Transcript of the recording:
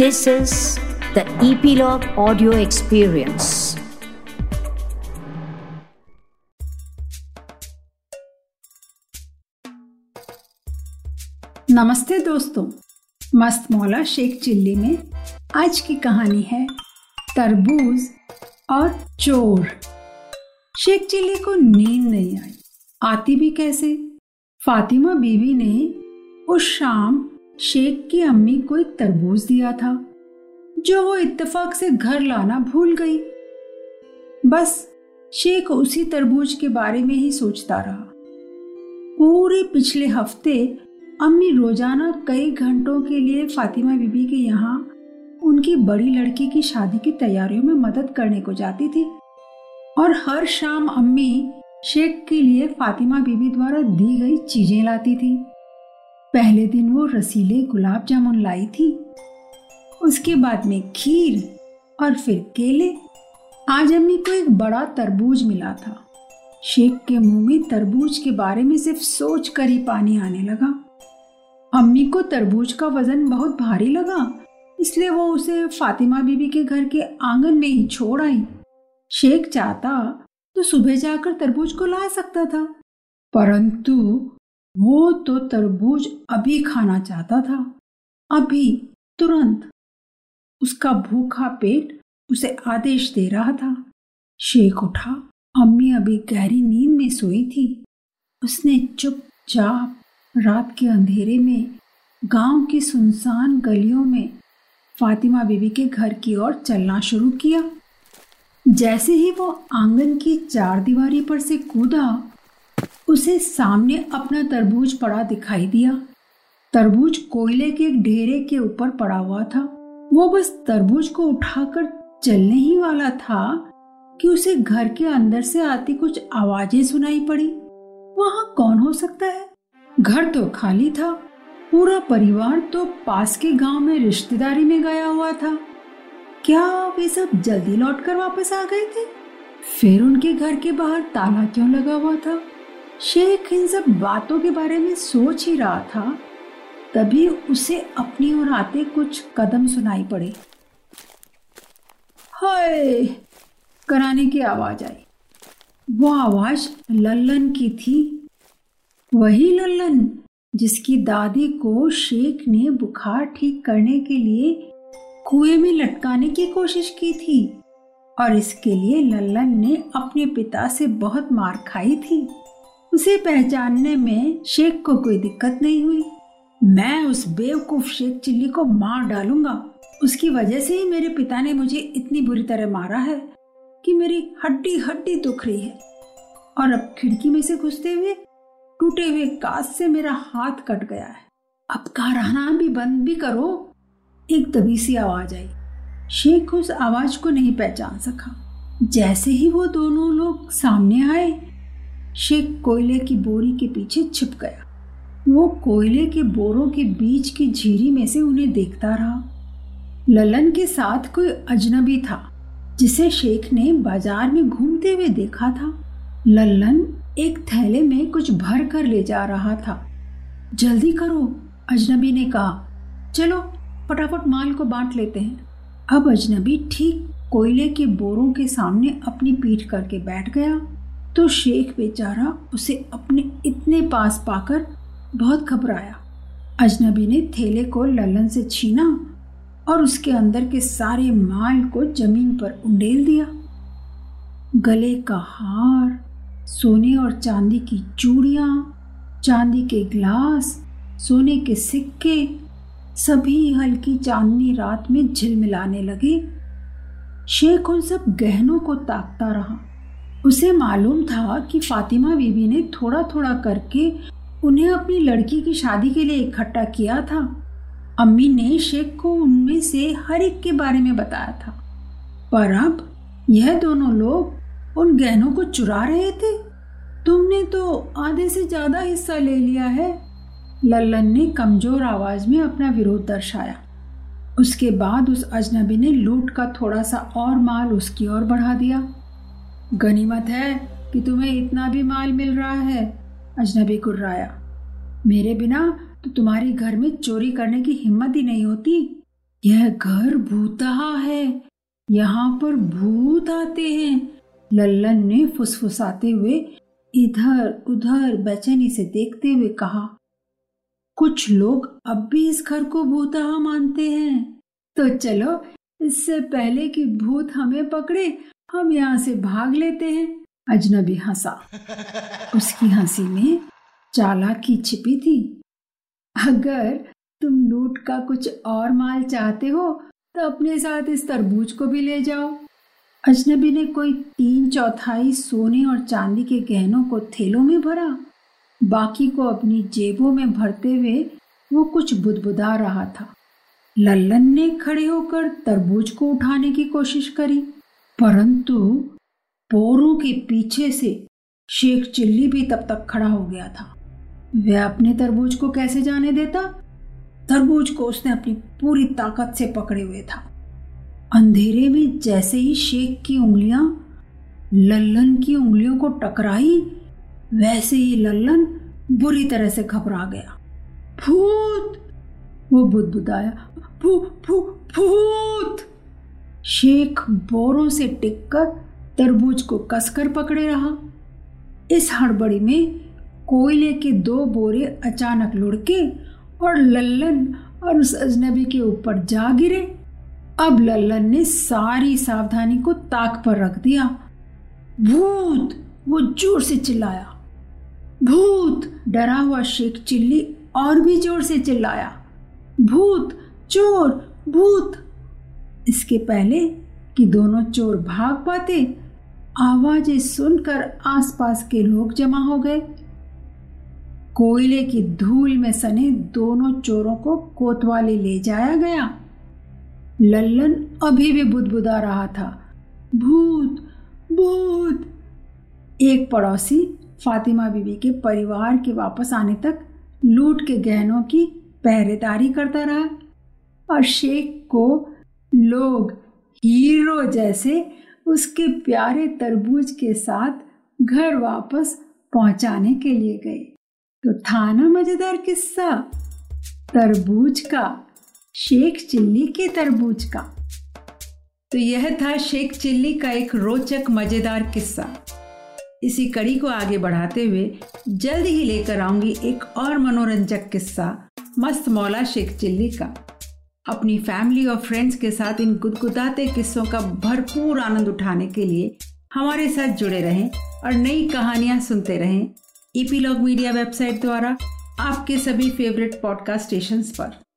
This is the Epilogue Audio Experience. नमस्ते दोस्तों, मस्त मौला शेख चिल्ली में आज की कहानी है तरबूज और चोर। शेख चिल्ली को नींद नहीं आई। आती भी कैसे? फातिमा बीबी ने उस शाम शेख की अम्मी को एक तरबूज दिया था, जो वो इत्तेफाक से घर लाना भूल गई। बस शेख उसी तरबूज के बारे में ही सोचता रहा। पूरे पिछले हफ़्ते अम्मी रोज़ाना कई घंटों के लिए फातिमा बीबी के यहाँ उनकी बड़ी लड़की की शादी की तैयारियों में मदद करने को जाती थी और हर शाम अम्मी शेख के लिए फातिमा बीबी द्वारा दी गई चीज़ें लाती थी। पहले दिन वो रसीले गुलाब जामुन लाई थी। उसके बाद में खीर और फिर केले। आज अम्मी को एक बड़ा तरबूज मिला था। शेख के मुँह में तरबूज के बारे में सिर्फ़ सोच कर ही पानी आने लगा। अम्मी को तरबूज का वज़न बहुत भारी लगा, इसलिए वो उसे फातिमा बीबी के घर के आँगन में ही छोड़ आई। शेख चाहता तो सुबह जाकर तरबूज को ला सकता था, परंतु वो तो तरबूज अभी खाना चाहता था। अभी, तुरंत। उसका भूखा पेट उसे आदेश दे रहा था। शेख उठा। अम्मी अभी गहरी नींद में सोई थी। उसने चुपचाप रात के अंधेरे में, गाँव की सुनसान गलियों में फातिमा बीबी के घर की ओर चलना शुरू किया। जैसे ही वो आँगन की चार दीवारी पर से कूदा उसे सामने अपना तरबूज पड़ा दिखाई दिया। तरबूज कोयले के एक ढेरे के ऊपर पड़ा हुआ था। वो बस तरबूज को उठाकर चलने ही वाला था कि उसे घर के अंदर से आती कुछ आवाज़ें सुनाई पड़ी। वहाँ कौन हो सकता है? घर तो खाली था। पूरा परिवार तो पास के गाँव में रिश्तेदारी में गया हुआ था। क्या वे सब जल्दी लौटकर वापस आ गए थे? फिर उनके घर के बाहर ताला क्यों लगा हुआ था? शेख इन सब बातों के बारे में सोच ही रहा था, तभी उसे अपनी ओर आते कुछ कदम सुनाई पड़े। हाय! कराने की आवाज़ आई। वो आवाज़ लल्लन की थी। वही लल्लन जिसकी दादी को शेख ने बुखार ठीक करने के लिए कुएँ में लटकाने की कोशिश की थी, और इसके लिए लल्लन ने अपने पिता से बहुत मार खाई थी। उसे पहचानने में शेख को कोई दिक्कत नहीं हुई। मैं उस बेवकूफ़ शेख चिल्ली को मार डालूँगा। उसकी वजह से ही मेरे पिता ने मुझे इतनी बुरी तरह मारा है कि मेरी हड्डी हड्डी दुख रही है। और अब खिड़की में से घुसते हुए, टूटे हुए कांच से मेरा हाथ कट गया है। अब कहा रहना भी बंद भी करो। एक दबी सी आवाज़ आई। शेख उस आवाज़ को नहीं पहचान सका। जैसे ही वो दोनों लोग सामने आए शेख कोयले की बोरी के पीछे छिप गया। वो कोयले के बोरों के बीच की झीरी में से उन्हें देखता रहा। ललन के साथ कोई अजनबी था, जिसे शेख ने बाज़ार में घूमते हुए देखा था। लल्लन एक थैले में कुछ भर कर ले जा रहा था। जल्दी करो, अजनबी ने कहा। चलो, फटाफट माल को बांट लेते हैं। अब अजनबी ठीक कोयले के बोरों के सामने अपनी पीठ करके बैठ गया। तो शेख बेचारा उसे अपने इतने पास पाकर बहुत घबराया। अजनबी ने थैले को ललन से छीना और उसके अंदर के सारे माल को ज़मीन पर उंडेल दिया। गले का हार, सोने और चांदी की चूड़ियाँ, चांदी के ग्लास, सोने के सिक्के, सभी हल्की चांदनी रात में झिलमिलाने लगे। शेख उन सब गहनों को ताकता रहा। उसे मालूम था कि फातिमा बीबी ने थोड़ा थोड़ा करके उन्हें अपनी लड़की की शादी के लिए इकट्ठा किया था। अम्मी ने शेख को उनमें से हर एक के बारे में बताया था। पर अब यह दोनों लोग उन गहनों को चुरा रहे थे। तुमने तो आधे से ज़्यादा हिस्सा ले लिया है, लल्लन ने कमज़ोर आवाज़ में अपना विरोध दर्शाया। उसके बाद उस अजनबी ने लूट का थोड़ा सा और माल उसकी ओर बढ़ा दिया। गनीमत है कि तुम्हें इतना भी माल मिल रहा है। अजनबी कुर्राया, मेरे बिना तो तुम्हारी घर में चोरी करने की हिम्मत ही नहीं होती। यह घर भूतहा है, यहाँ पर भूत आते हैं। लल्लन ने फुसफुसाते हुए इधर उधर बेचैनी से देखते हुए कहा, कुछ लोग अब भी इस घर को भूतहा मानते हैं। तो चलो, इससे पहले कि भूत हमें पकड़े हम यहाँ से भाग लेते हैं। अजनबी हंसा। उसकी हँसी में चालाकी छिपी थी। अगर तुम लूट का कुछ और माल चाहते हो तो अपने साथ इस तरबूज को भी ले जाओ। अजनबी ने कोई तीन चौथाई सोने और चांदी के गहनों को थैलों में भरा। बाकी को अपनी जेबों में भरते हुए वो कुछ बुदबुदा रहा था। लल्लन ने खड़े होकर तरबूज को उठाने की कोशिश करी। परंतु पोरों के पीछे से शेख चिल्ली भी तब तक खड़ा हो गया था। वह अपने तरबूज को कैसे जाने देता? तरबूज को उसने अपनी पूरी ताकत से पकड़े हुए था। अंधेरे में जैसे ही शेख की उंगलियाँ लल्लन की उंगलियों को टकराई, वैसे ही लल्लन बुरी तरह से घबरा गया। भूत! वो बुदबुदाया। भू भू, भूत! शेख बोरों से टिककर तरबूज को कसकर पकड़े रहा। इस हड़बड़ी में कोयले के दो बोरे अचानक लुढ़के और लल्लन और उस अजनबी के ऊपर जा गिरे। अब लल्लन ने सारी सावधानी को ताक पर रख दिया। भूत, वो ज़ोर से चिल्लाया। भूत, डरा हुआ शेख चिल्ली और भी ज़ोर से चिल्लाया। भूत, चोर, भूत। इसके पहले कि दोनों चोर भाग पाते, आवाज़ें सुनकर आसपास के लोग जमा हो गए। कोयले की धूल में सने दोनों चोरों को कोतवाली ले जाया गया। लल्लन अभी भी बुदबुदा रहा था। भूत भूत! एक पड़ोसी फातिमा बीबी के परिवार के वापस आने तक लूट के गहनों की पहरेदारी करता रहा और शेख को लोग हीरो जैसे उसके प्यारे तरबूज के साथ घर वापस पहुँचाने के लिए गए। तो था ना मज़ेदार किस्सा? तरबूज का, शेख चिल्ली के तरबूज का। तो यह था शेख चिल्ली का एक रोचक मज़ेदार किस्सा। इसी कड़ी को आगे बढ़ाते हुए जल्द ही लेकर आऊँगी एक और मनोरंजक किस्सा, मस्त मौला शेख चिल्ली का। अपनी फैमिली और फ्रेंड्स के साथ इन गुदगुदाते किस्सों का भरपूर आनंद उठाने के लिए हमारे साथ जुड़े रहें और नई कहानियाँ सुनते रहें। ईपीलॉग मीडिया वेबसाइट द्वारा आपके सभी फेवरेट पॉडकास्ट स्टेशन पर।